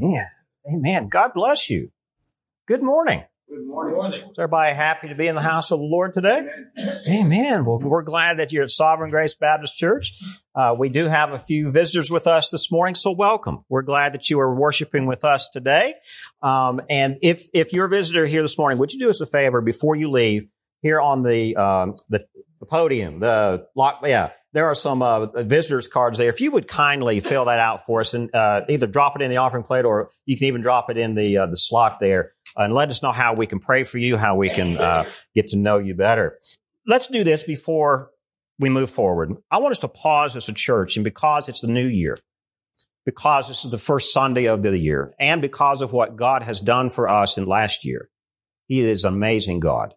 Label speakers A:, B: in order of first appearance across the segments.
A: Amen. Amen. God bless you. Good morning.
B: Good morning.
A: Is everybody happy to be in the house of the Lord today? Amen. Well, we're glad that you're at Sovereign Grace Baptist Church. Uh, we do have a few visitors with us this morning, so welcome. We're glad that you are worshiping with us today. Um, and if if you're a visitor here this morning, would you do us a favor before you leave? Here on the um, the, the podium, the lock, yeah, there are some uh, visitors cards there. If you would kindly fill that out for us and uh, either drop it in the offering plate or you can even drop it in the uh, the slot there and let us know how we can pray for you, how we can uh, get to know you better. Let's do this before we move forward. I want us to pause as a church, and because it's the new year, because this is the first Sunday of the year, and because of what God has done for us in last year, He is amazing God.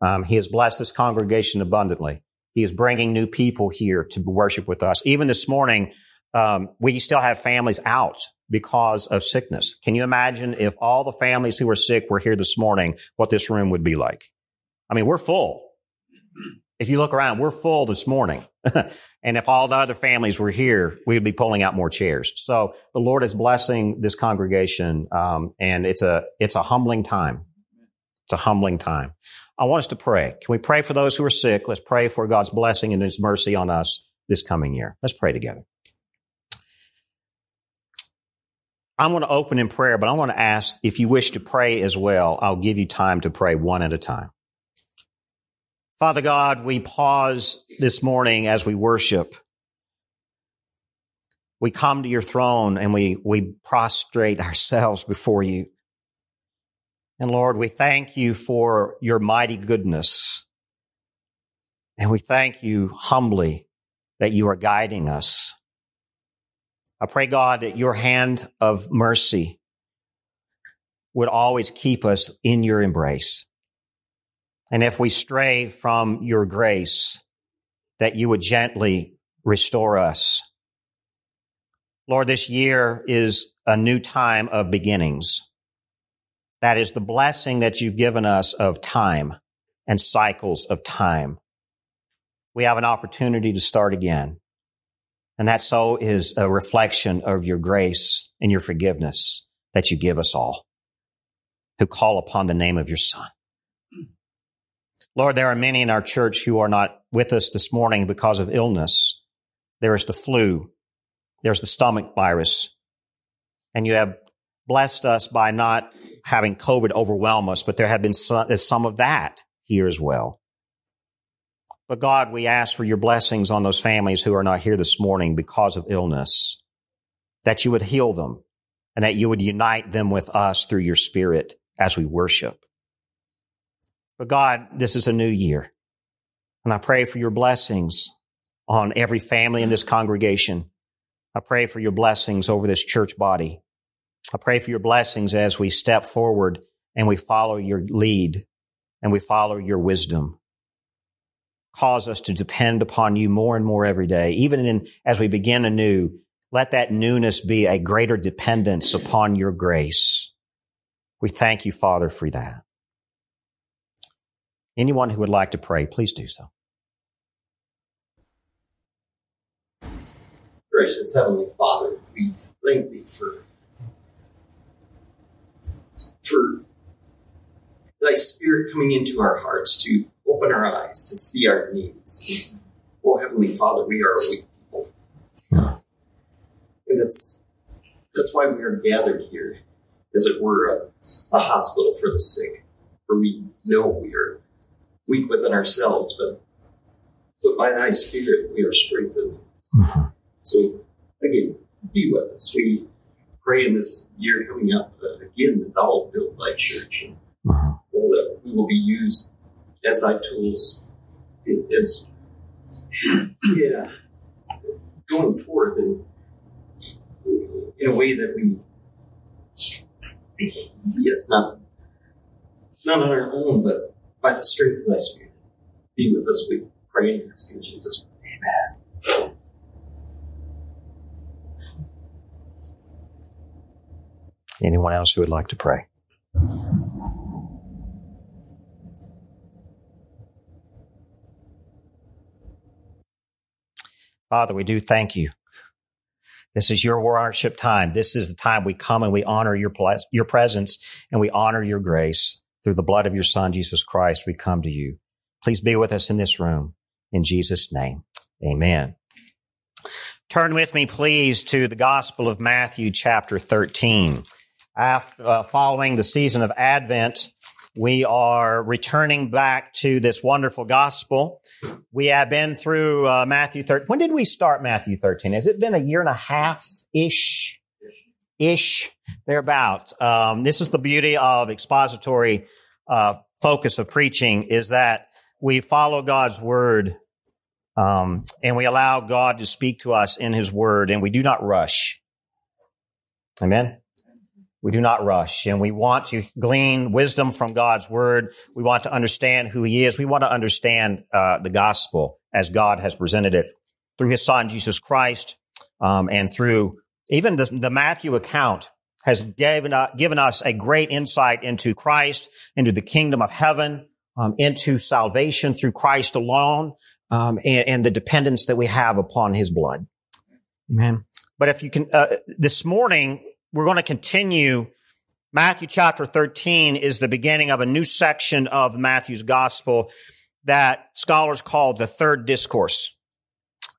A: Um, he has blessed this congregation abundantly. He is bringing new people here to worship with us. Even this morning, um, we still have families out because of sickness. Can you imagine if all the families who were sick were here this morning, what this room would be like? I mean, we're full. If you look around, we're full this morning. and if all the other families were here, we would be pulling out more chairs. So the Lord is blessing this congregation. Um, and it's a, it's a humbling time. It's a humbling time. I want us to pray. Can we pray for those who are sick? Let's pray for God's blessing and His mercy on us this coming year. Let's pray together. I'm going to open in prayer, but I want to ask if you wish to pray as well, I'll give you time to pray one at a time. Father God, we pause this morning as we worship. We come to your throne and we, we prostrate ourselves before you. And Lord, we thank you for your mighty goodness. And we thank you humbly that you are guiding us. I pray, God, that your hand of mercy would always keep us in your embrace. And if we stray from your grace, that you would gently restore us. Lord, this year is a new time of beginnings. That is the blessing that you've given us of time and cycles of time. We have an opportunity to start again. And that so is a reflection of your grace and your forgiveness that you give us all who call upon the name of your son. Lord, there are many in our church who are not with us this morning because of illness. There is the flu. There's the stomach virus. And you have blessed us by not having COVID overwhelm us, but there have been some, of that here as well. But God, we ask for your blessings on those families who are not here this morning because of illness, that you would heal them and that you would unite them with us through your spirit as we worship. But God, this is a new year. And I pray for your blessings on every family in this congregation. I pray for your blessings over this church body. I pray for your blessings as we step forward and we follow your lead and we follow your wisdom. Cause us to depend upon you more and more every day. Even in, as we begin anew, let that newness be a greater dependence upon your grace. We thank you, Father, for that. Anyone who would like to pray, please do so.
B: Gracious Heavenly Father, we thank thee for for thy spirit coming into our hearts to open our eyes to see our needs. Oh, Heavenly Father, we are weak people. Yeah. And that's, that's why we are gathered here, as it were, a, a hospital for the sick, where we know we are weak within ourselves, but, but by thy spirit we are strengthened. Mm-hmm. So, again, be with us. We pray in this year coming up uh, again will build thy church and uh-huh. all that we will be used as thy tools as yeah. Going forth in in a way that we yes not not on our own but by the strength of thy spirit. Be with us we pray and ask in Jesus amen
A: Anyone else who would like to pray? Father, we do thank you This is your worship time. This is the time we come and we honor your, your presence and we honor your grace. Through the blood of your son, Jesus Christ, we come to you. Please be with us in this room. In Jesus' name, amen. Turn with me, please, to the Gospel of Matthew, chapter 13. After, uh, following the season of Advent, we are returning back to this wonderful gospel. We have been through uh, Matthew 13. When did we start Matthew 13? Has it been a year and a half ish? Ish, thereabout. Um, this is the beauty of expository uh, focus of preaching is that we follow God's word um, and we allow God to speak to us in His Word, and we do not rush. Amen. We do not rush, and we want to glean wisdom from God's Word. We want to understand who He is. We want to understand uh, the gospel as God has presented it through His Son Jesus Christ, um, and through even the, the Matthew account has given, uh, given us a great insight into Christ, into the kingdom of heaven, um, into salvation through Christ alone, um, and, and, the dependence that we have upon His blood. Amen. But if you can, uh, this morning we're going to continue. Matthew chapter 13 is the beginning of a new section of Matthew's gospel that scholars call the third discourse.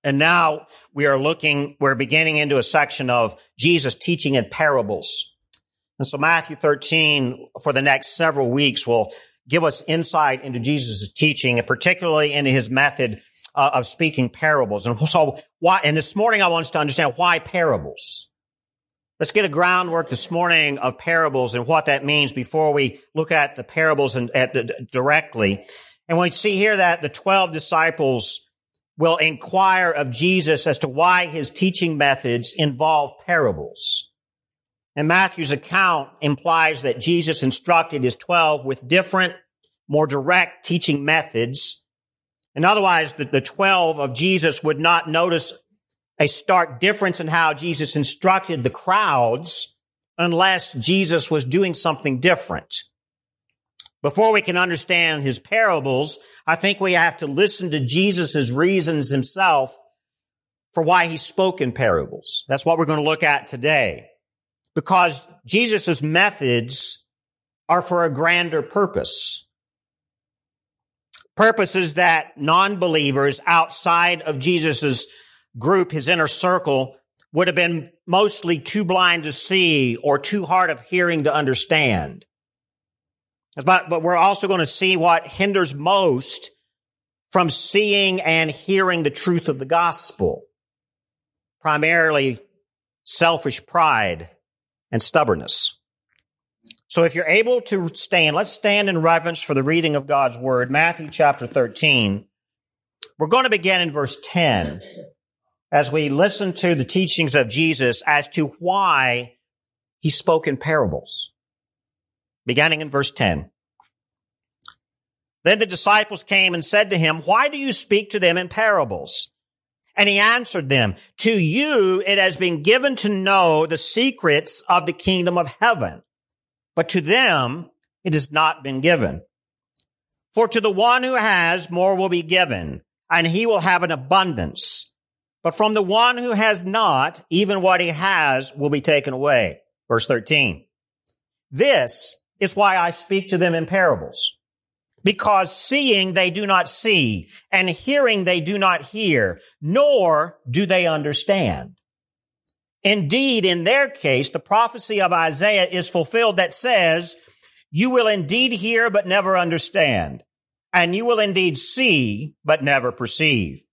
A: And now we are looking, we're beginning into a section of Jesus teaching in parables. And so Matthew 13 for the next several weeks will give us insight into Jesus' teaching, and particularly into his method uh, of speaking parables. And so why, and this morning I want us to understand why parables. Let's get a groundwork this morning of parables and what that means before we look at the parables and at the, directly. And we see here that the 12 disciples will inquire of Jesus as to why his teaching methods involve parables. And Matthew's account implies that Jesus instructed his 12 with different, more direct teaching methods. And otherwise, the, the 12 of Jesus would not notice a stark difference in how Jesus instructed the crowds unless Jesus was doing something different. Before we can understand his parables, I think we have to listen to Jesus' reasons himself for why he spoke in parables. That's what we're going to look at today because Jesus' methods are for a grander purpose. Purposes that non-believers outside of Jesus' group, his inner circle, would have been mostly too blind to see or too hard of hearing to understand. But, but we're also going to see what hinders most from seeing and hearing the truth of the gospel. Primarily selfish pride and stubbornness. So if you're able to stand, let's stand in reverence for the reading of God's word, Matthew chapter 13. We're going to begin in verse 10 as we listen to the teachings of Jesus as to why he spoke in parables. Beginning in verse 10. Then the disciples came and said to him, Why do you speak to them in parables? And he answered them, to you it has been given to know the secrets of the kingdom of heaven, but to them it has not been given. For to the one who has, more will be given, and he will have an abundance. But from the one who has not, even what he has will be taken away. Verse 13. This is why I speak to them in parables because seeing they do not see and hearing they do not hear, nor do they understand. Indeed, in their case, the prophecy of Isaiah is fulfilled that says, you will indeed hear, but never understand. And you will indeed see, but never perceive.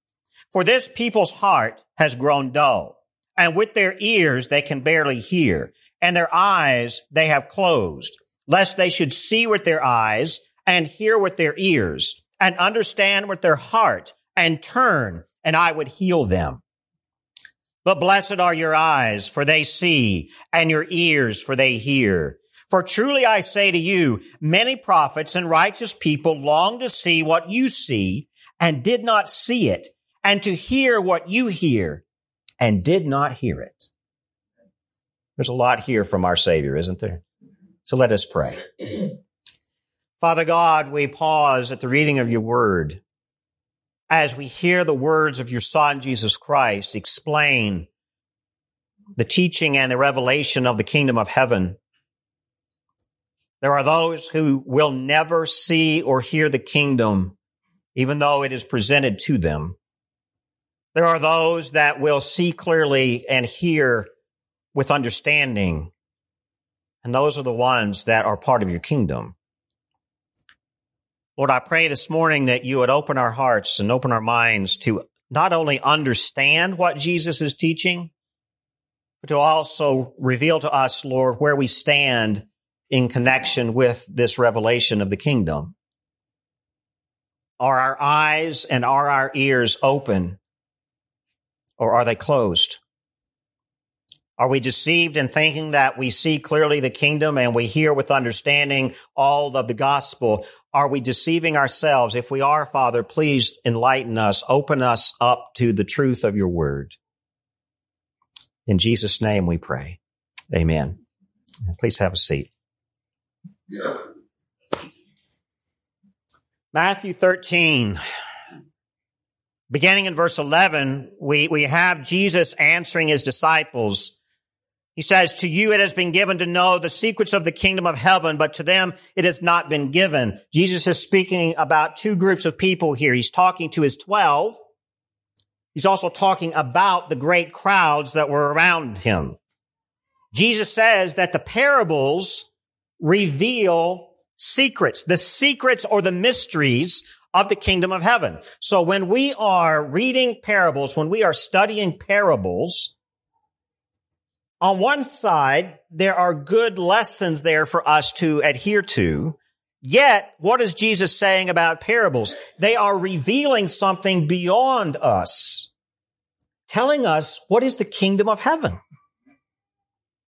A: For this people's heart has grown dull, and with their ears they can barely hear, and their eyes they have closed, lest they should see with their eyes and hear with their ears and understand with their heart and turn and I would heal them. But blessed are your eyes, for they see, and your ears, for they hear. For truly I say to you, many prophets and righteous people long to see what you see and did not see it, and to hear what you hear and did not hear it. There's a lot here from our Savior, isn't there? So let us pray. Father God, we pause at the reading of your word as we hear the words of your son, Jesus Christ, explain the teaching and the revelation of the kingdom of heaven. There are those who will never see or hear the kingdom, even though it is presented to them. There are those that will see clearly and hear with understanding. And those are the ones that are part of your kingdom. Lord, I pray this morning that you would open our hearts and open our minds to not only understand what Jesus is teaching, but to also reveal to us, Lord, where we stand in connection with this revelation of the kingdom. Are our eyes and are our ears open or are they closed? Are we deceived in thinking that we see clearly the kingdom and we hear with understanding all of the gospel? Are we deceiving ourselves? If we are, Father, please enlighten us, open us up to the truth of your word. In Jesus' name we pray. Amen. Please have a seat. Yeah. Matthew 13. Beginning in verse 11, we, we have Jesus answering his disciples he says, to you it has been given to know the secrets of the kingdom of heaven, but to them it has not been given. Jesus is speaking about two groups of people here. He's talking to his 12. He's also talking about the great crowds that were around him. Jesus says that the parables reveal secrets, the secrets or the mysteries of the kingdom of heaven. So when we are reading parables, when we are studying parables, on one side, there are good lessons there for us to adhere to. Yet, what is Jesus saying about parables? They are revealing something beyond us, telling us what is the kingdom of heaven.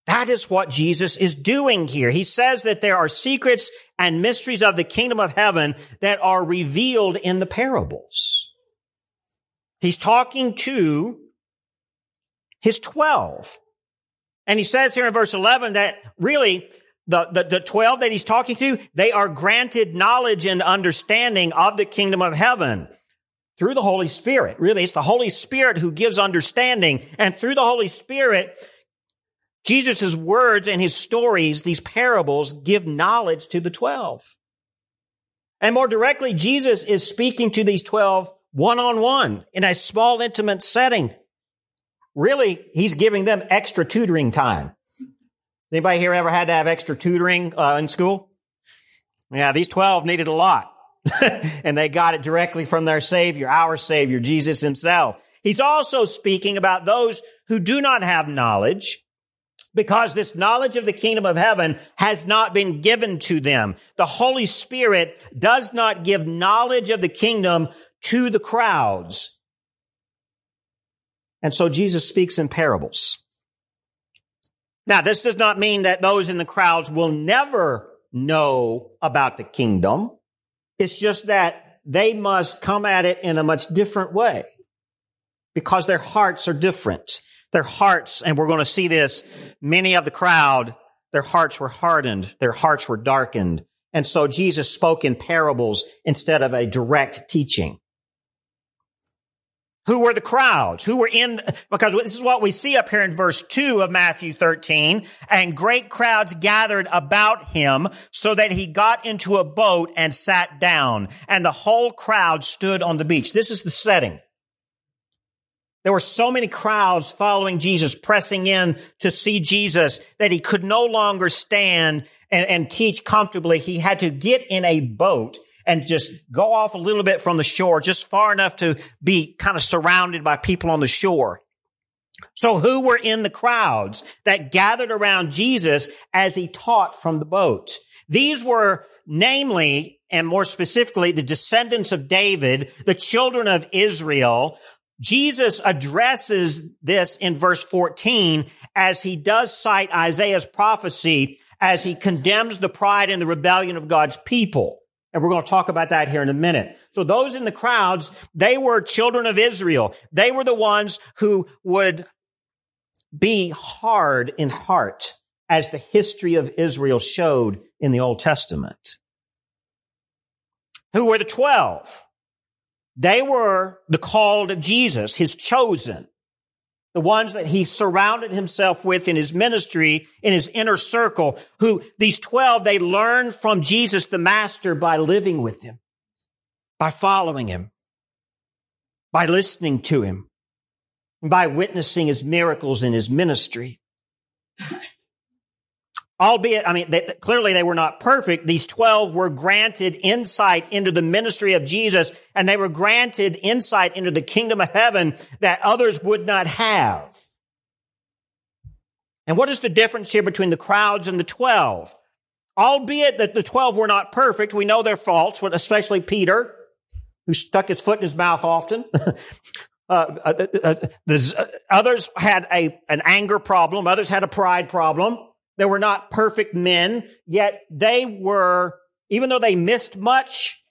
A: That is what Jesus is doing here. He says that there are secrets and mysteries of the kingdom of heaven that are revealed in the parables. He's talking to his 12. And he says here in verse 11 that really the, the, the 12 that he's talking to, they are granted knowledge and understanding of the kingdom of heaven through the Holy Spirit. Really, it's the Holy Spirit who gives understanding. And through the Holy Spirit, Jesus' words and his stories, these parables, give knowledge to the 12. And more directly, Jesus is speaking to these 12 one on one in a small, intimate setting really, he's giving them extra tutoring time. Anybody here ever had to have extra tutoring uh, in school? Yeah, these 12 needed a lot. and they got it directly from their Savior, our Savior, Jesus himself. He's also speaking about those who do not have knowledge because this knowledge of the kingdom of heaven has not been given to them. The Holy Spirit does not give knowledge of the kingdom to the crowds. And so Jesus speaks in parables. Now, this does not mean that those in the crowds will never know about the kingdom. It's just that they must come at it in a much different way because their hearts are different. Their hearts, and we're going to see this, many of the crowd, their hearts were hardened. Their hearts were darkened. And so Jesus spoke in parables instead of a direct teaching. Who were the crowds? Who were in, because this is what we see up here in verse 2 of Matthew 13. And great crowds gathered about him so that he got into a boat and sat down. And the whole crowd stood on the beach. This is the setting. There were so many crowds following Jesus, pressing in to see Jesus that he could no longer stand and, and teach comfortably. He had to get in a boat and just go off a little bit from the shore, just far enough to be kind of surrounded by people on the shore. So who were in the crowds that gathered around Jesus as he taught from the boat? These were namely, and more specifically, the descendants of David, the children of Israel. Jesus addresses this in verse 14 as he does cite Isaiah's prophecy as he condemns the pride and the rebellion of God's people. And we're going to talk about that here in a minute. So those in the crowds, they were children of Israel. They were the ones who would be hard in heart as the history of Israel showed in the Old Testament. Who were the 12? They were the called of Jesus, his chosen. the ones that he surrounded himself with in his ministry, in his inner circle, who these 12, they learned from Jesus the Master by living with him, by following him, by listening to him, by witnessing his miracles in his ministry. Albeit, I mean, they, clearly they were not perfect. These 12 were granted insight into the ministry of Jesus and they were granted insight into the kingdom of heaven that others would not have. And what is the difference here between the crowds and the 12? Albeit that the 12 were not perfect, we know their faults, especially Peter, who stuck his foot in his mouth often. Uh, uh, uh, uh, others had a, an anger problem. Others had a pride problem. They were not perfect men, yet they were, even though they missed much,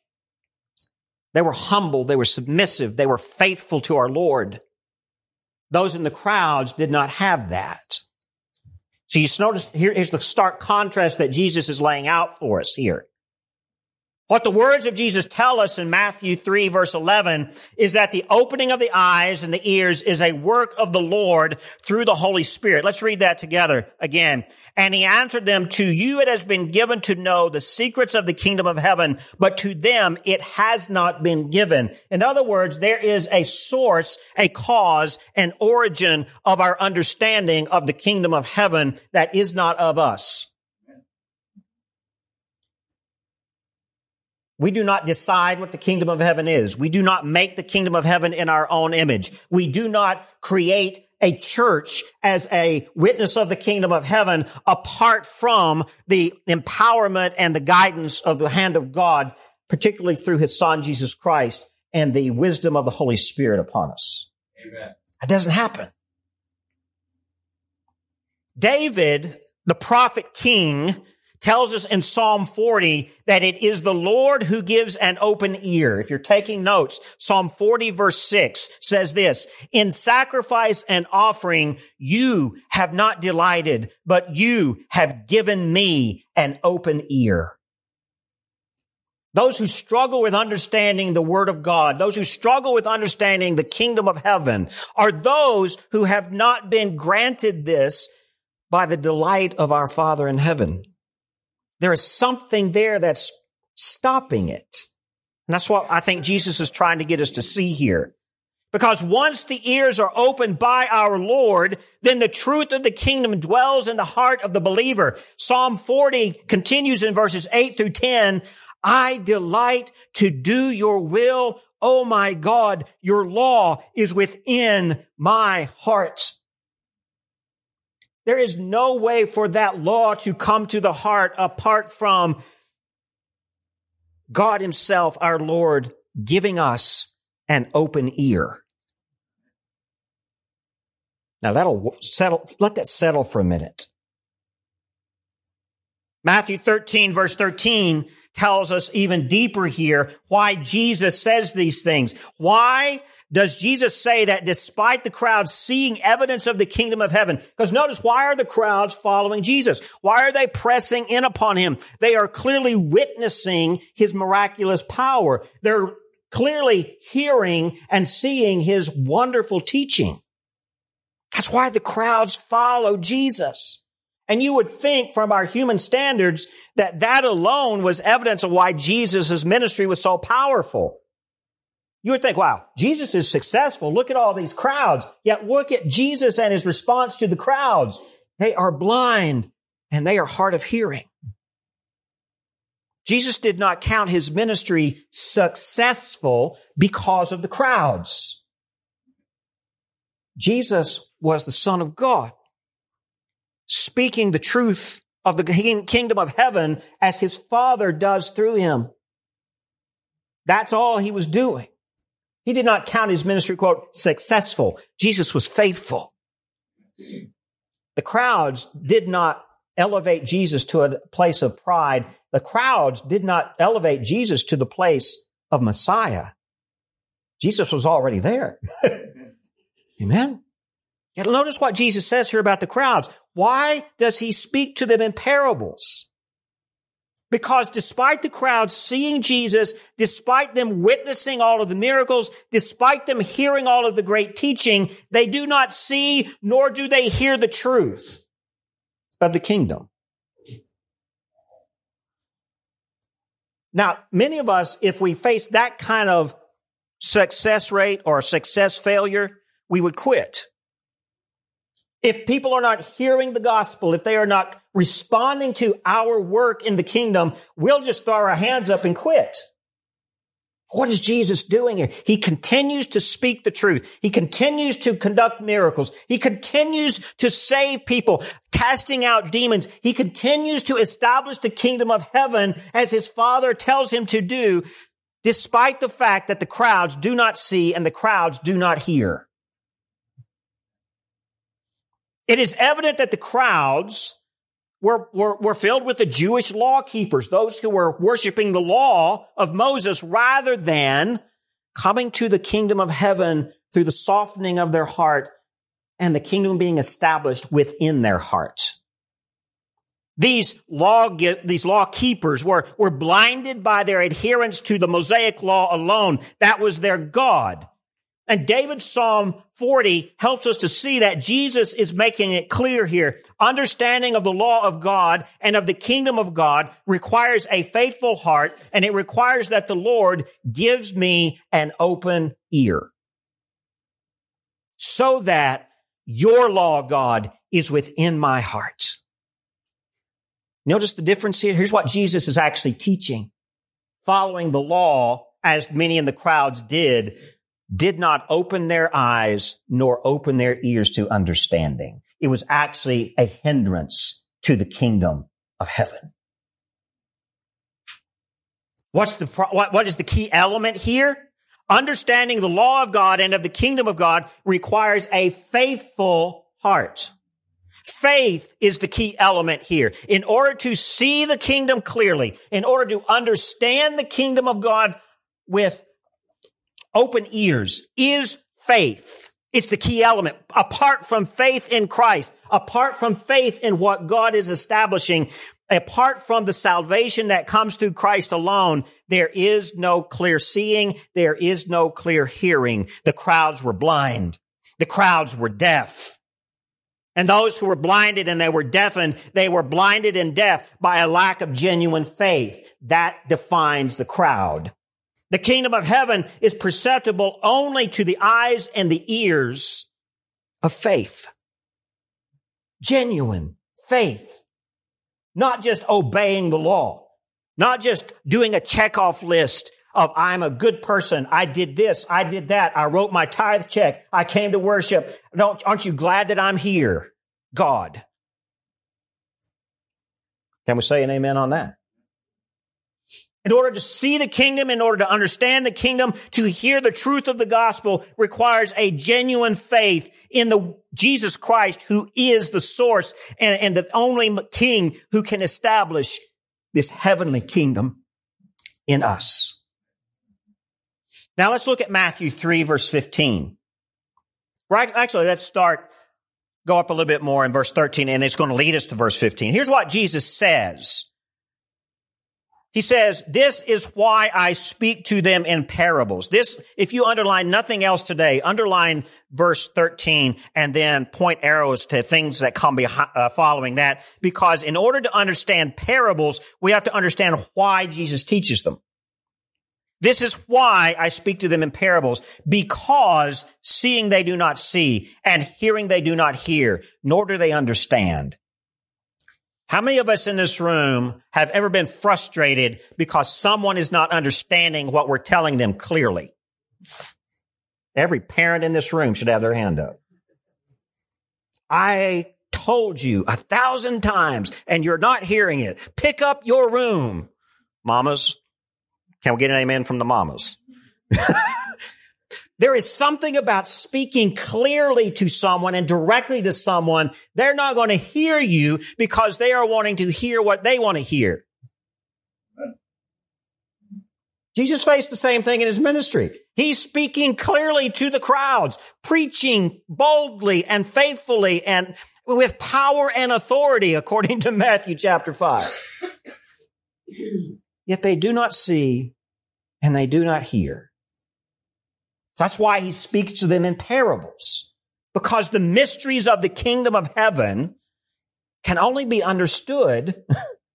A: they were humble, they were submissive, they were faithful to our Lord. Those in the crowds did not have that. So you notice here is the stark contrast that Jesus is laying out for us here. What the words of Jesus tell us in Matthew 3 verse 11 is that the opening of the eyes and the ears is a work of the Lord through the Holy Spirit. Let's read that together again. And he answered them, to you it has been given to know the secrets of the kingdom of heaven, but to them it has not been given. In other words, there is a source, a cause, an origin of our understanding of the kingdom of heaven that is not of us. We do not decide what the kingdom of heaven is. We do not make the kingdom of heaven in our own image. We do not create a church as a witness of the kingdom of heaven apart from the empowerment and the guidance of the hand of God, particularly through his son, Jesus Christ, and the wisdom of the Holy Spirit upon us. Amen. It doesn't happen. David, the prophet king, tells us in Psalm 40 that it is the Lord who gives an open ear. If you're taking notes, Psalm 40 verse 6 says this, in sacrifice and offering, you have not delighted, but you have given me an open ear. Those who struggle with understanding the Word of God, those who struggle with understanding the kingdom of heaven, are those who have not been granted this by the delight of our Father in heaven. There is something there that's stopping it. And that's what I think Jesus is trying to get us to see here. Because once the ears are opened by our Lord, then the truth of the kingdom dwells in the heart of the believer. Psalm 40 continues in verses 8 through 10. I delight to do your will. Oh my God, your law is within my heart. There is no way for that law to come to the heart apart from God himself, our Lord, giving us an open ear. Now that'll settle, let that settle for a minute. Matthew 13 verse 13 tells us even deeper here why Jesus says these things. Why does Jesus say that despite the crowd seeing evidence of the kingdom of heaven, because notice, why are the crowds following Jesus? Why are they pressing in upon him? They are clearly witnessing his miraculous power. They're clearly hearing and seeing his wonderful teaching. That's why the crowds follow Jesus. And you would think from our human standards that that alone was evidence of why Jesus' ministry was so powerful. You would think, wow, Jesus is successful. Look at all these crowds. Yet look at Jesus and his response to the crowds. They are blind and they are hard of hearing. Jesus did not count his ministry successful because of the crowds. Jesus was the son of God, speaking the truth of the kingdom of heaven as his father does through him. That's all he was doing. He did not count his ministry, quote, successful. Jesus was faithful. The crowds did not elevate Jesus to a place of pride. The crowds did not elevate Jesus to the place of Messiah. Jesus was already there. Amen. Yet notice what Jesus says here about the crowds. Why does he speak to them in parables? Because despite the crowd seeing Jesus, despite them witnessing all of the miracles, despite them hearing all of the great teaching, they do not see nor do they hear the truth of the kingdom. Now, many of us, if we face that kind of success rate or success failure, we would quit. If people are not hearing the gospel, if they are not responding to our work in the kingdom, we'll just throw our hands up and quit. What is Jesus doing here? He continues to speak the truth. He continues to conduct miracles. He continues to save people, casting out demons. He continues to establish the kingdom of heaven as his father tells him to do, despite the fact that the crowds do not see and the crowds do not hear. It is evident that the crowds were, were, were filled with the Jewish law keepers, those who were worshiping the law of Moses rather than coming to the kingdom of heaven through the softening of their heart and the kingdom being established within their heart. These law, these law keepers were, were blinded by their adherence to the Mosaic law alone. That was their God. And David's Psalm 40 helps us to see that Jesus is making it clear here. Understanding of the law of God and of the kingdom of God requires a faithful heart, and it requires that the Lord gives me an open ear. So that your law, God, is within my heart. Notice the difference here. Here's what Jesus is actually teaching. Following the law, as many in the crowds did, did not open their eyes nor open their ears to understanding. It was actually a hindrance to the kingdom of heaven. What's the, what, what is the key element here? Understanding the law of God and of the kingdom of God requires a faithful heart. Faith is the key element here. In order to see the kingdom clearly, in order to understand the kingdom of God with open ears is faith. It's the key element. Apart from faith in Christ, apart from faith in what God is establishing, apart from the salvation that comes through Christ alone, there is no clear seeing. There is no clear hearing. The crowds were blind. The crowds were deaf. And those who were blinded and they were deafened, they were blinded and deaf by a lack of genuine faith. That defines the crowd. The kingdom of heaven is perceptible only to the eyes and the ears of faith. Genuine faith. Not just obeying the law. Not just doing a checkoff list of I'm a good person. I did this. I did that. I wrote my tithe check. I came to worship. Don't, aren't you glad that I'm here? God. Can we say an amen on that? In order to see the kingdom, in order to understand the kingdom, to hear the truth of the gospel requires a genuine faith in the Jesus Christ who is the source and, and the only king who can establish this heavenly kingdom in us. Now let's look at Matthew 3 verse 15. Right, actually, let's start, go up a little bit more in verse 13 and it's going to lead us to verse 15. Here's what Jesus says. He says, this is why I speak to them in parables. This, if you underline nothing else today, underline verse 13 and then point arrows to things that come behind, uh, following that. Because in order to understand parables, we have to understand why Jesus teaches them. This is why I speak to them in parables, because seeing they do not see and hearing they do not hear, nor do they understand. How many of us in this room have ever been frustrated because someone is not understanding what we're telling them clearly? Every parent in this room should have their hand up. I told you a thousand times and you're not hearing it. Pick up your room. Mamas, can we get an amen from the mamas? There is something about speaking clearly to someone and directly to someone. They're not going to hear you because they are wanting to hear what they want to hear. Jesus faced the same thing in his ministry. He's speaking clearly to the crowds, preaching boldly and faithfully and with power and authority, according to Matthew chapter 5. yet they do not see and they do not hear. That's why he speaks to them in parables, because the mysteries of the kingdom of heaven can only be understood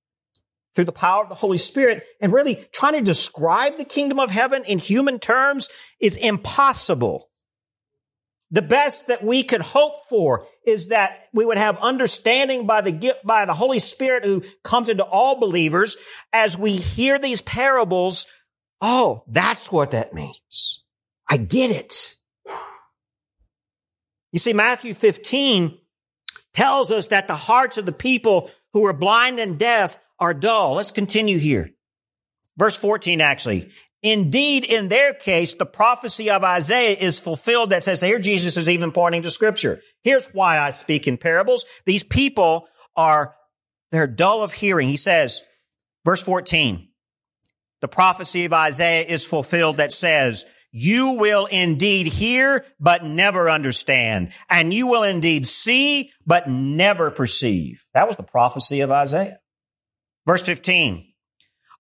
A: through the power of the Holy Spirit. And really trying to describe the kingdom of heaven in human terms is impossible. The best that we could hope for is that we would have understanding by the by the Holy Spirit who comes into all believers as we hear these parables. Oh, that's what that means. I get it. You see, Matthew 15 tells us that the hearts of the people who are blind and deaf are dull. Let's continue here. Verse 14, actually. Indeed, in their case, the prophecy of Isaiah is fulfilled that says here Jesus is even pointing to scripture. Here's why I speak in parables. These people are, they're dull of hearing. He says, verse 14, the prophecy of Isaiah is fulfilled that says, you will indeed hear, but never understand. And you will indeed see, but never perceive. That was the prophecy of Isaiah. Verse 15.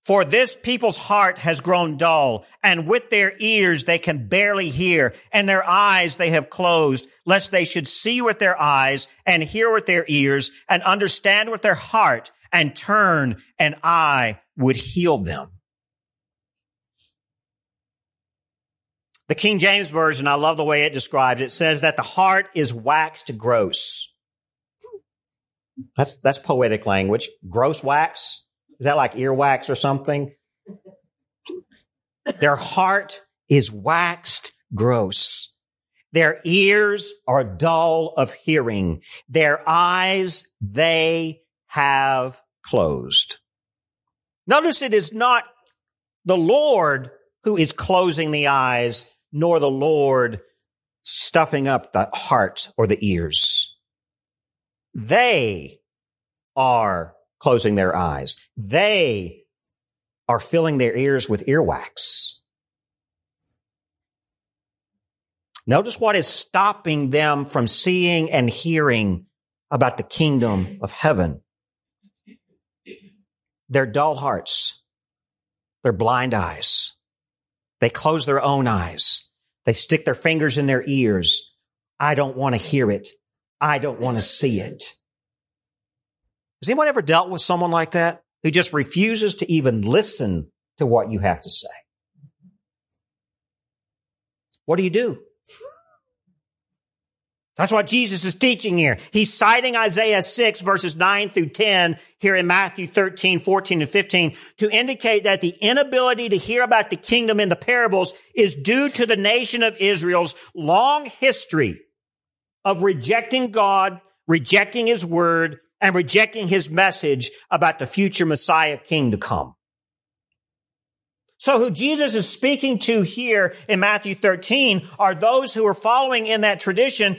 A: For this people's heart has grown dull, and with their ears they can barely hear, and their eyes they have closed, lest they should see with their eyes, and hear with their ears, and understand with their heart, and turn, and I would heal them. The King James Version, I love the way it describes it, says that the heart is waxed gross. That's, that's poetic language. Gross wax. Is that like earwax or something? Their heart is waxed gross. Their ears are dull of hearing. Their eyes they have closed. Notice it is not the Lord who is closing the eyes, nor the Lord stuffing up the heart or the ears. They are closing their eyes. They are filling their ears with earwax. Notice what is stopping them from seeing and hearing about the kingdom of heaven. Their dull hearts, their blind eyes. They close their own eyes. They stick their fingers in their ears. I don't want to hear it. I don't want to see it. Has anyone ever dealt with someone like that who just refuses to even listen to what you have to say? What do you do? That's what Jesus is teaching here. He's citing Isaiah 6 verses 9 through 10 here in Matthew 13, 14, and 15 to indicate that the inability to hear about the kingdom in the parables is due to the nation of Israel's long history of rejecting God, rejecting his word, and rejecting his message about the future Messiah king to come. So who Jesus is speaking to here in Matthew 13 are those who are following in that tradition.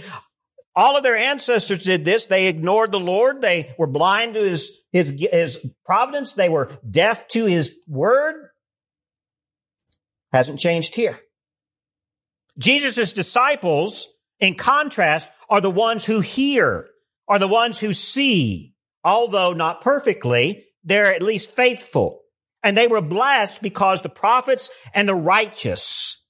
A: All of their ancestors did this. They ignored the Lord. They were blind to his, his, his providence. They were deaf to his word. Hasn't changed here. Jesus' disciples, in contrast, are the ones who hear are the ones who see, although not perfectly, they're at least faithful. And they were blessed because the prophets and the righteous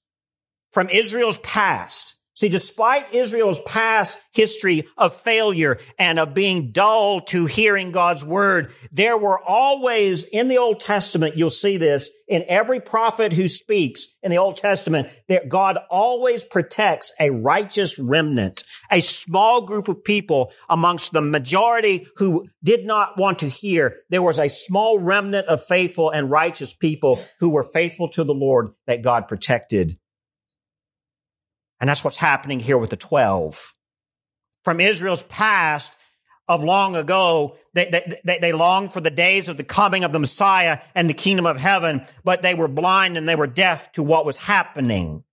A: from Israel's past See, despite Israel's past history of failure and of being dull to hearing God's word, there were always in the Old Testament, you'll see this in every prophet who speaks in the Old Testament, that God always protects a righteous remnant, a small group of people amongst the majority who did not want to hear. There was a small remnant of faithful and righteous people who were faithful to the Lord that God protected and that's what's happening here with the 12. From Israel's past of long ago, they, they, they longed for the days of the coming of the Messiah and the kingdom of heaven, but they were blind and they were deaf to what was happening.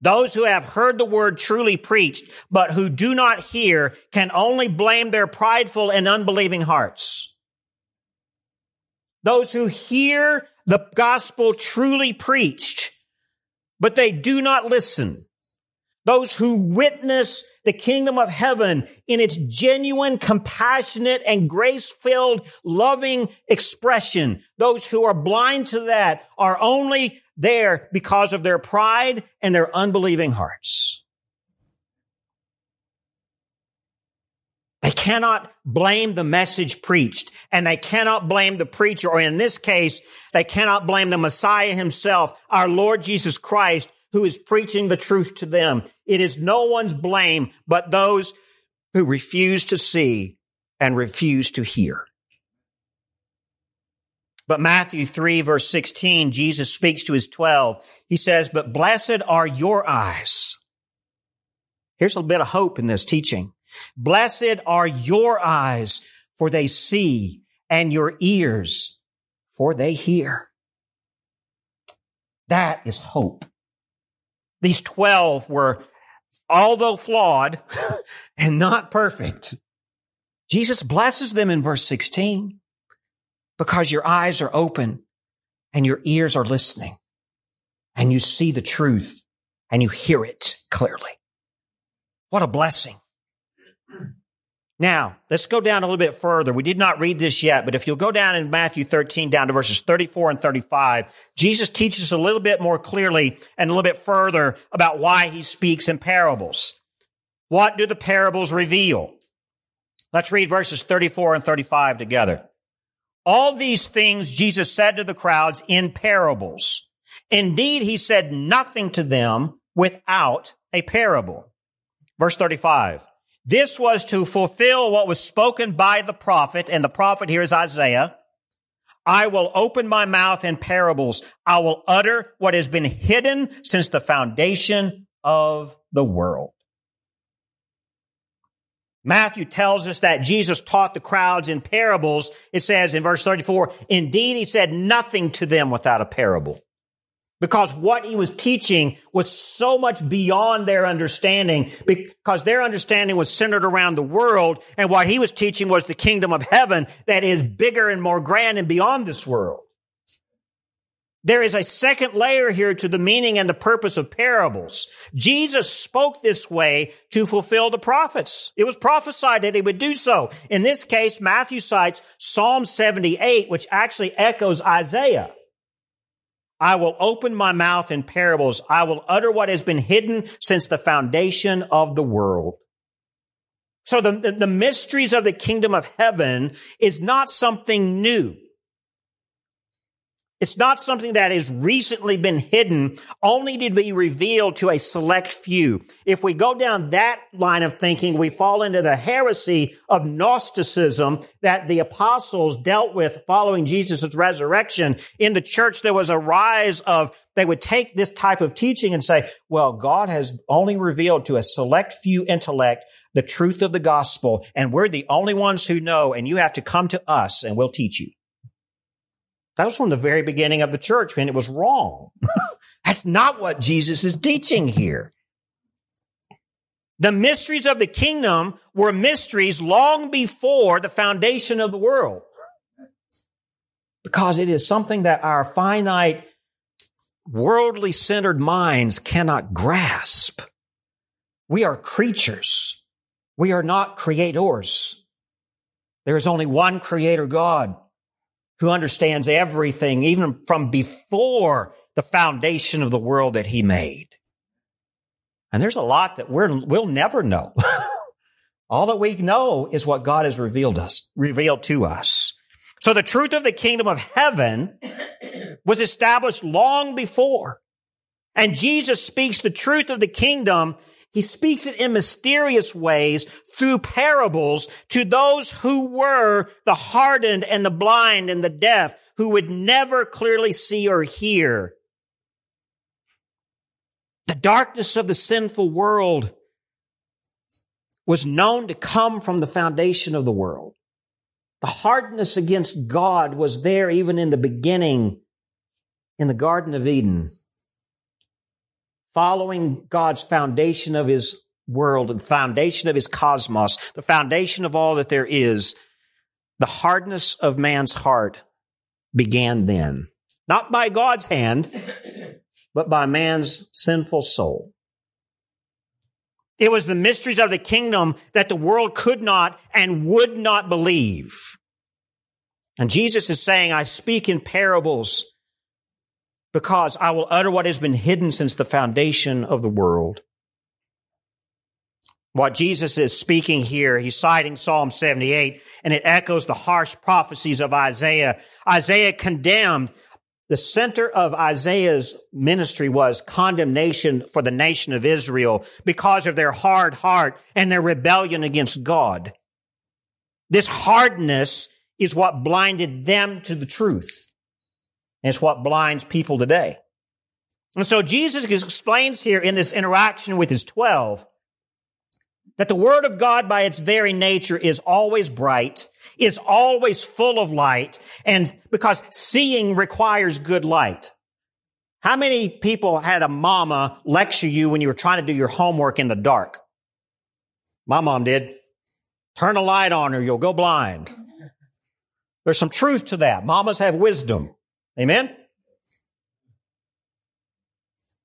A: Those who have heard the word truly preached, but who do not hear can only blame their prideful and unbelieving hearts. Those who hear the gospel truly preached but they do not listen. Those who witness the kingdom of heaven in its genuine, compassionate, and grace-filled, loving expression. Those who are blind to that are only there because of their pride and their unbelieving hearts. They cannot blame the message preached and they cannot blame the preacher, or in this case, they cannot blame the Messiah himself, our Lord Jesus Christ, who is preaching the truth to them. It is no one's blame but those who refuse to see and refuse to hear. But Matthew 3 verse 16, Jesus speaks to his 12. He says, but blessed are your eyes. Here's a bit of hope in this teaching. Blessed are your eyes, for they see, and your ears, for they hear. That is hope. These 12 were, although flawed and not perfect, Jesus blesses them in verse 16 because your eyes are open and your ears are listening and you see the truth and you hear it clearly. What a blessing. Now, let's go down a little bit further. We did not read this yet, but if you'll go down in Matthew 13 down to verses 34 and 35, Jesus teaches a little bit more clearly and a little bit further about why he speaks in parables. What do the parables reveal? Let's read verses 34 and 35 together. All these things Jesus said to the crowds in parables. Indeed, he said nothing to them without a parable. Verse 35. This was to fulfill what was spoken by the prophet, and the prophet here is Isaiah. I will open my mouth in parables. I will utter what has been hidden since the foundation of the world. Matthew tells us that Jesus taught the crowds in parables. It says in verse 34, indeed, he said nothing to them without a parable because what he was teaching was so much beyond their understanding because their understanding was centered around the world and what he was teaching was the kingdom of heaven that is bigger and more grand and beyond this world. There is a second layer here to the meaning and the purpose of parables. Jesus spoke this way to fulfill the prophets. It was prophesied that he would do so. In this case, Matthew cites Psalm 78, which actually echoes Isaiah. I will open my mouth in parables. I will utter what has been hidden since the foundation of the world. So the, the, mysteries of the kingdom of heaven is not something new. It's not something that has recently been hidden, only to be revealed to a select few. If we go down that line of thinking, we fall into the heresy of Gnosticism that the apostles dealt with following Jesus' resurrection. In the church, there was a rise of they would take this type of teaching and say, well, God has only revealed to a select few intellect the truth of the gospel, and we're the only ones who know, and you have to come to us and we'll teach you. That was from the very beginning of the church, and it was wrong. That's not what Jesus is teaching here. The mysteries of the kingdom were mysteries long before the foundation of the world. Because it is something that our finite, worldly centered minds cannot grasp. We are creatures. We are not creators. There is only one creator God who understands everything, even from before the foundation of the world that he made. And there's a lot that we're, we'll never know. All that we know is what God has revealed us, revealed to us. So the truth of the kingdom of heaven was established long before. And Jesus speaks the truth of the kingdom he speaks it in mysterious ways through parables to those who were the hardened and the blind and the deaf who would never clearly see or hear. The darkness of the sinful world was known to come from the foundation of the world. The hardness against God was there even in the beginning in the Garden of Eden following God's foundation of his world and foundation of his cosmos, the foundation of all that there is, the hardness of man's heart began then. Not by God's hand, but by man's sinful soul. It was the mysteries of the kingdom that the world could not and would not believe. And Jesus is saying, I speak in parables because I will utter what has been hidden since the foundation of the world. What Jesus is speaking here, he's citing Psalm 78, and it echoes the harsh prophecies of Isaiah. Isaiah condemned the center of Isaiah's ministry was condemnation for the nation of Israel because of their hard heart and their rebellion against God. This hardness is what blinded them to the truth. And it's what blinds people today. And so Jesus explains here in this interaction with his 12 that the word of God by its very nature is always bright, is always full of light, and because seeing requires good light. How many people had a mama lecture you when you were trying to do your homework in the dark? My mom did. Turn a light on or you'll go blind. There's some truth to that. Mamas have wisdom. Amen?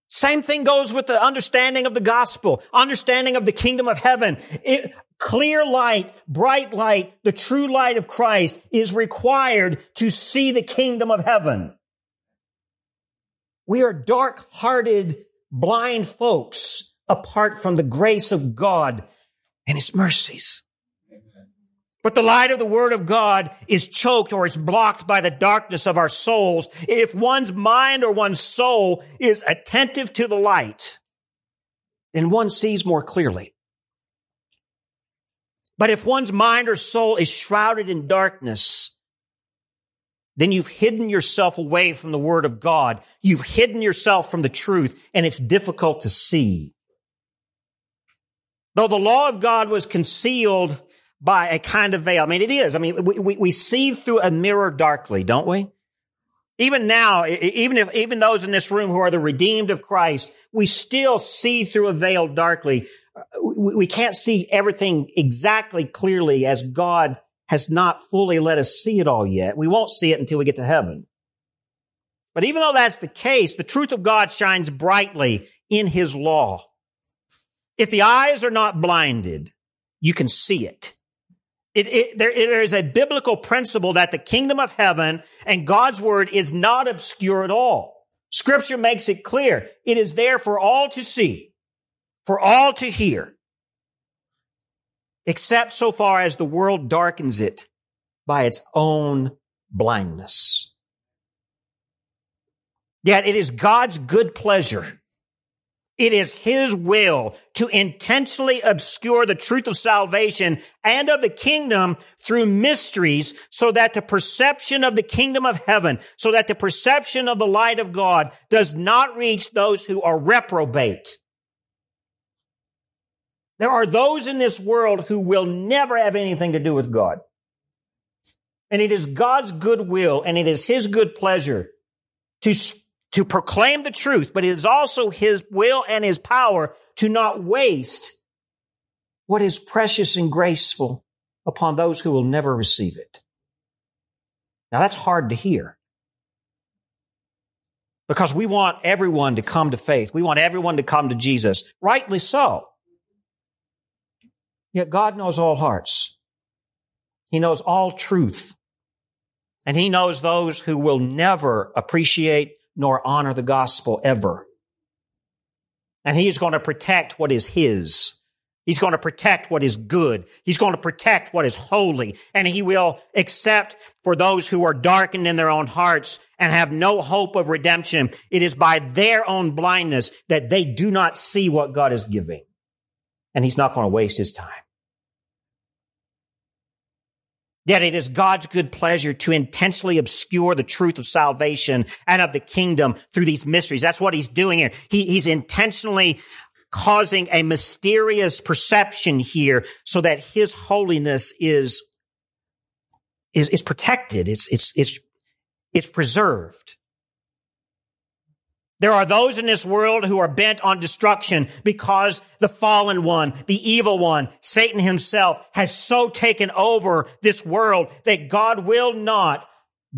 A: Same thing goes with the understanding of the gospel, understanding of the kingdom of heaven. It, clear light, bright light, the true light of Christ is required to see the kingdom of heaven. We are dark hearted, blind folks apart from the grace of God and his mercies. But the light of the word of God is choked or is blocked by the darkness of our souls. If one's mind or one's soul is attentive to the light, then one sees more clearly. But if one's mind or soul is shrouded in darkness, then you've hidden yourself away from the word of God. You've hidden yourself from the truth and it's difficult to see. Though the law of God was concealed by a kind of veil. I mean, it is. I mean, we, we, we see through a mirror darkly, don't we? Even now, even if, even those in this room who are the redeemed of Christ, we still see through a veil darkly. Uh, we can't see everything exactly clearly as God has not fully let us see it all yet. We won't see it until we get to heaven. But even though that's the case, the truth of God shines brightly in His law. If the eyes are not blinded, you can see it. It, it, there, there is a biblical principle that the kingdom of heaven and God's word is not obscure at all. Scripture makes it clear. It is there for all to see, for all to hear, except so far as the world darkens it by its own blindness. Yet it is God's good pleasure it is his will to intentionally obscure the truth of salvation and of the kingdom through mysteries so that the perception of the kingdom of heaven, so that the perception of the light of God does not reach those who are reprobate. There are those in this world who will never have anything to do with God. And it is God's good will and it is his good pleasure to to proclaim the truth, but it is also his will and his power to not waste what is precious and graceful upon those who will never receive it. Now that's hard to hear. Because we want everyone to come to faith. We want everyone to come to Jesus. Rightly so. Yet God knows all hearts. He knows all truth. And He knows those who will never appreciate nor honor the gospel ever. And he is going to protect what is his. He's going to protect what is good. He's going to protect what is holy. And he will accept for those who are darkened in their own hearts and have no hope of redemption. It is by their own blindness that they do not see what God is giving. And he's not going to waste his time. Yet it is God's good pleasure to intentionally obscure the truth of salvation and of the kingdom through these mysteries. That's what he's doing here. He, he's intentionally causing a mysterious perception here so that his holiness is, is, is protected. It's, it's, it's, it's preserved. There are those in this world who are bent on destruction because the fallen one, the evil one, Satan himself has so taken over this world that God will not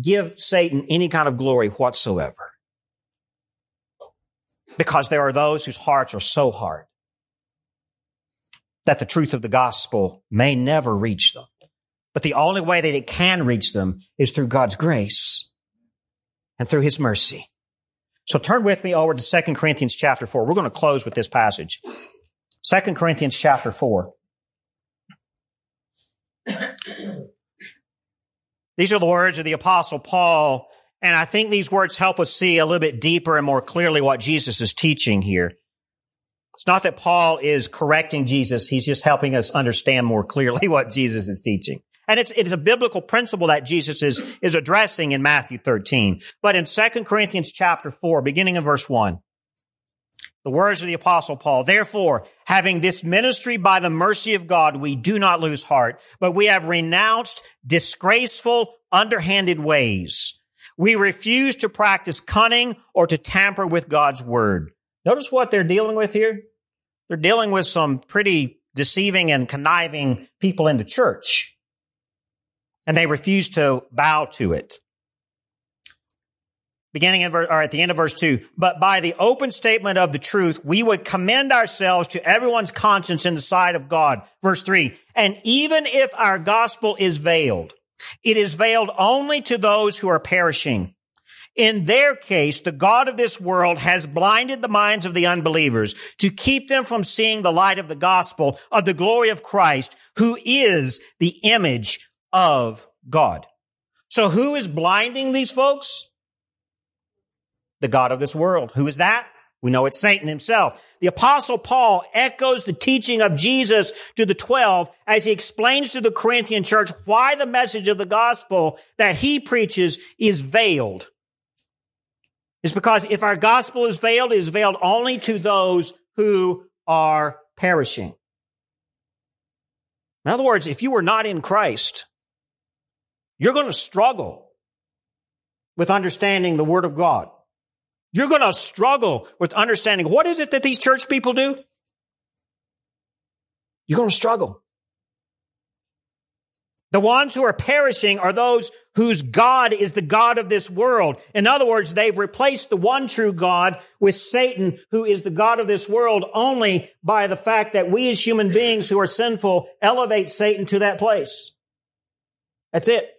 A: give Satan any kind of glory whatsoever. Because there are those whose hearts are so hard. that the truth of the gospel may never reach them. But the only way that it can reach them is through God's grace and through his mercy. So turn with me over to 2 Corinthians chapter 4. We're going to close with this passage. 2 Corinthians chapter 4. These are the words of the apostle Paul, and I think these words help us see a little bit deeper and more clearly what Jesus is teaching here. It's not that Paul is correcting Jesus. He's just helping us understand more clearly what Jesus is teaching. And it's, it's a biblical principle that Jesus is, is addressing in Matthew 13. But in 2 Corinthians chapter 4, beginning in verse 1, the words of the apostle Paul, therefore, having this ministry by the mercy of God, we do not lose heart, but we have renounced disgraceful, underhanded ways. We refuse to practice cunning or to tamper with God's word. Notice what they're dealing with here. They're dealing with some pretty deceiving and conniving people in the church and they refuse to bow to it. Beginning in, or at the end of verse two, but by the open statement of the truth, we would commend ourselves to everyone's conscience in the sight of God. Verse three, and even if our gospel is veiled, it is veiled only to those who are perishing. In their case, the God of this world has blinded the minds of the unbelievers to keep them from seeing the light of the gospel of the glory of Christ, who is the image of God. So who is blinding these folks? The God of this world. Who is that? We know it's Satan himself. The apostle Paul echoes the teaching of Jesus to the 12 as he explains to the Corinthian church why the message of the gospel that he preaches is veiled. It's because if our gospel is veiled, it is veiled only to those who are perishing. In other words, if you were not in Christ, you're going to struggle with understanding the Word of God. You're going to struggle with understanding what is it that these church people do? You're going to struggle. The ones who are perishing are those whose God is the God of this world. In other words, they've replaced the one true God with Satan, who is the God of this world only by the fact that we as human beings who are sinful elevate Satan to that place. That's it.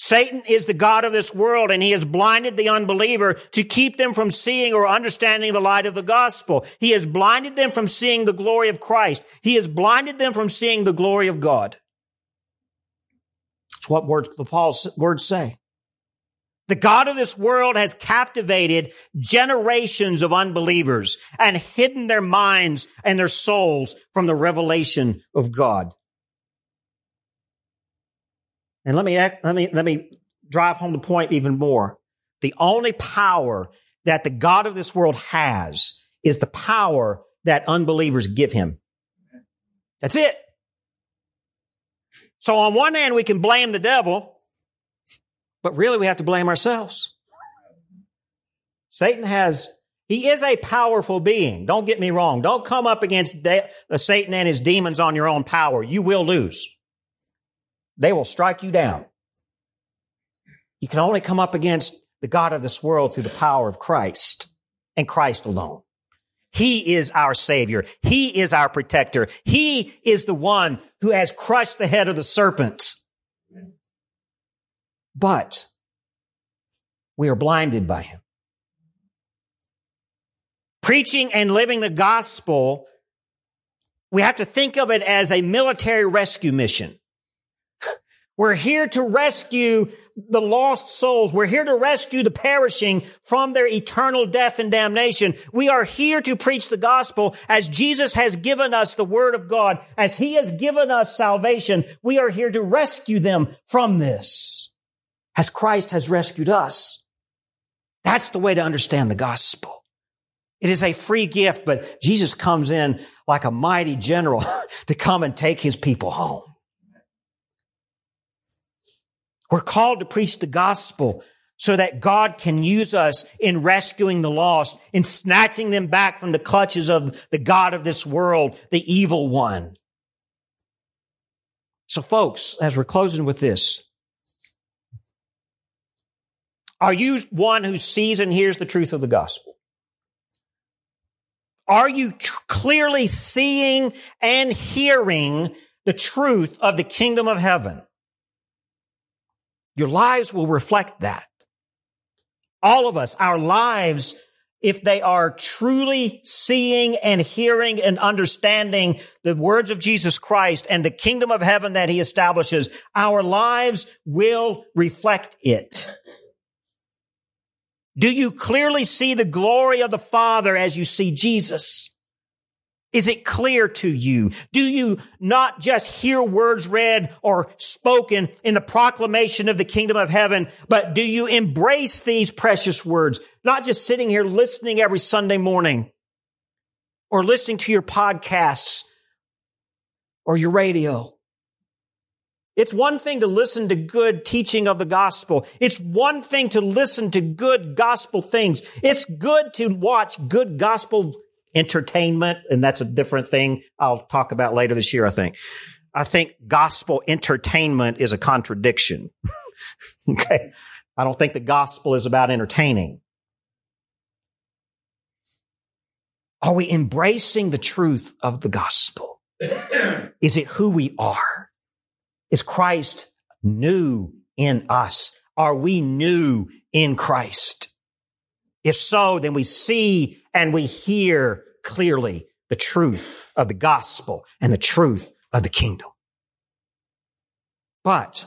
A: Satan is the God of this world and he has blinded the unbeliever to keep them from seeing or understanding the light of the gospel. He has blinded them from seeing the glory of Christ. He has blinded them from seeing the glory of God. That's what words, the Paul's words say. The God of this world has captivated generations of unbelievers and hidden their minds and their souls from the revelation of God. And let me, let me, let me drive home the point even more. The only power that the God of this world has is the power that unbelievers give him. That's it. So on one hand, we can blame the devil, but really we have to blame ourselves. Satan has, he is a powerful being. Don't get me wrong. Don't come up against de- uh, Satan and his demons on your own power. You will lose. They will strike you down. You can only come up against the God of this world through the power of Christ and Christ alone. He is our savior. He is our protector. He is the one who has crushed the head of the serpent. But we are blinded by him. Preaching and living the gospel, we have to think of it as a military rescue mission. We're here to rescue the lost souls. We're here to rescue the perishing from their eternal death and damnation. We are here to preach the gospel as Jesus has given us the word of God, as he has given us salvation. We are here to rescue them from this as Christ has rescued us. That's the way to understand the gospel. It is a free gift, but Jesus comes in like a mighty general to come and take his people home. We're called to preach the gospel so that God can use us in rescuing the lost, in snatching them back from the clutches of the God of this world, the evil one. So folks, as we're closing with this, are you one who sees and hears the truth of the gospel? Are you clearly seeing and hearing the truth of the kingdom of heaven? Your lives will reflect that. All of us, our lives, if they are truly seeing and hearing and understanding the words of Jesus Christ and the kingdom of heaven that he establishes, our lives will reflect it. Do you clearly see the glory of the Father as you see Jesus? Is it clear to you? Do you not just hear words read or spoken in the proclamation of the kingdom of heaven, but do you embrace these precious words? Not just sitting here listening every Sunday morning or listening to your podcasts or your radio. It's one thing to listen to good teaching of the gospel. It's one thing to listen to good gospel things. It's good to watch good gospel entertainment, and that's a different thing I'll talk about later this year, I think. I think gospel entertainment is a contradiction. okay. I don't think the gospel is about entertaining. Are we embracing the truth of the gospel? Is it who we are? Is Christ new in us? Are we new in Christ? If so, then we see and we hear clearly the truth of the gospel and the truth of the kingdom. But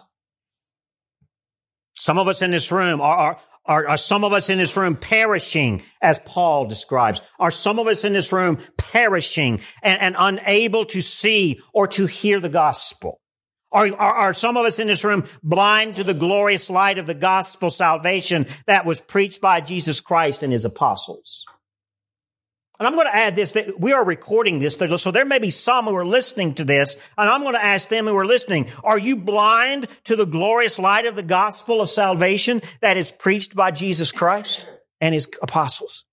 A: some of us in this room are, are, are, are, some of us in this room perishing as Paul describes? Are some of us in this room perishing and, and unable to see or to hear the gospel? Are, are, are, some of us in this room blind to the glorious light of the gospel salvation that was preached by Jesus Christ and his apostles? And I'm going to add this, that we are recording this, so there may be some who are listening to this, and I'm going to ask them who are listening, are you blind to the glorious light of the gospel of salvation that is preached by Jesus Christ and his apostles?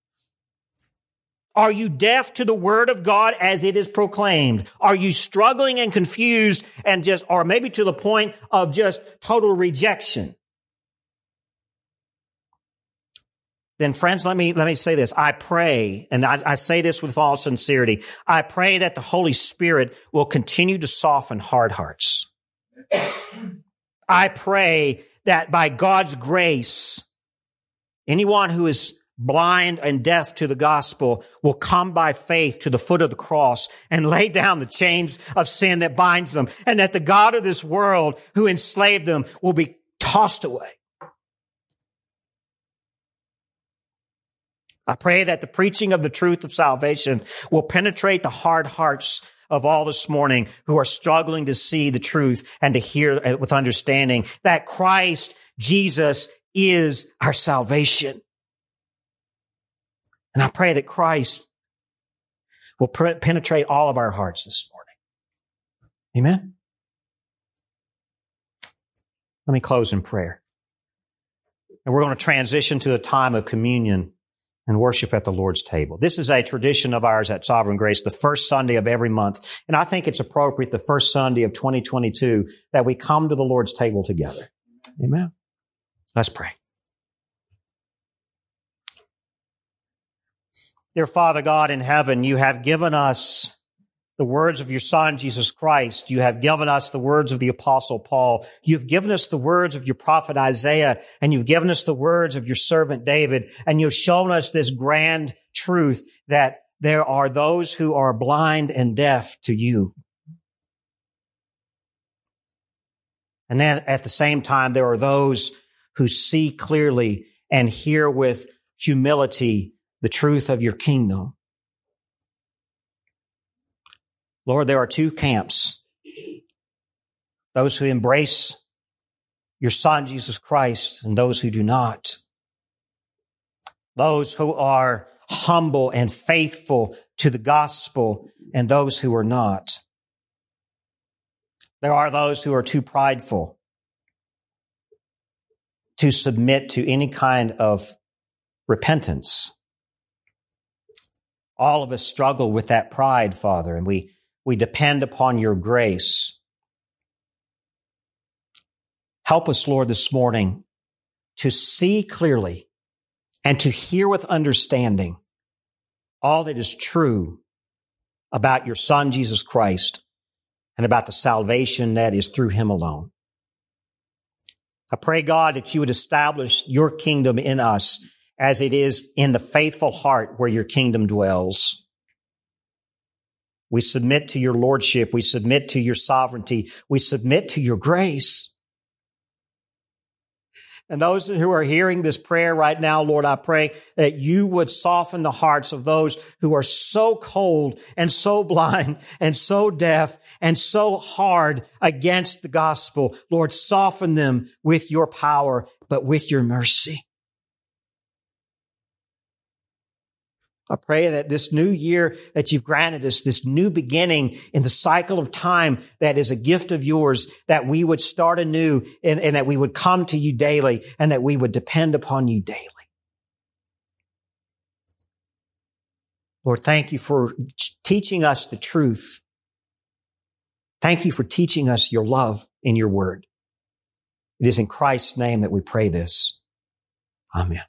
A: Are you deaf to the word of God as it is proclaimed? Are you struggling and confused and just, or maybe to the point of just total rejection? then friends, let me, let me say this. I pray, and I, I, say this with all sincerity. I pray that the Holy Spirit will continue to soften hard hearts. I pray that by God's grace, anyone who is blind and deaf to the gospel will come by faith to the foot of the cross and lay down the chains of sin that binds them and that the God of this world who enslaved them will be tossed away. I pray that the preaching of the truth of salvation will penetrate the hard hearts of all this morning who are struggling to see the truth and to hear with understanding that Christ Jesus is our salvation. And I pray that Christ will penetrate all of our hearts this morning. Amen. Let me close in prayer. And we're going to transition to a time of communion and worship at the Lord's table. This is a tradition of ours at Sovereign Grace, the first Sunday of every month. And I think it's appropriate the first Sunday of 2022 that we come to the Lord's table together. Amen. Let's pray. Dear Father God in heaven, you have given us the words of your son, Jesus Christ. You have given us the words of the apostle Paul. You've given us the words of your prophet Isaiah and you've given us the words of your servant David. And you've shown us this grand truth that there are those who are blind and deaf to you. And then at the same time, there are those who see clearly and hear with humility the truth of your kingdom. Lord, there are two camps. Those who embrace your son, Jesus Christ, and those who do not. Those who are humble and faithful to the gospel and those who are not. There are those who are too prideful to submit to any kind of repentance. All of us struggle with that pride, Father, and we we depend upon your grace. Help us, Lord, this morning to see clearly and to hear with understanding
C: all that is true about your son, Jesus Christ, and about the salvation that is through him alone. I pray, God, that you would establish your kingdom in us as it is in the faithful heart where your kingdom dwells. We submit to your lordship. We submit to your sovereignty. We submit to your grace. And those who are hearing this prayer right now, Lord, I pray that you would soften the hearts of those who are so cold and so blind and so deaf and so hard against the gospel. Lord, soften them with your power, but with your mercy. I pray that this new year that you've granted us, this new beginning in the cycle of time that is a gift of yours, that we would start anew and, and that we would come to you daily and that we would depend upon you daily. Lord, thank you for teaching us the truth. Thank you for teaching us your love in your word. It is in Christ's name that we pray this. Amen.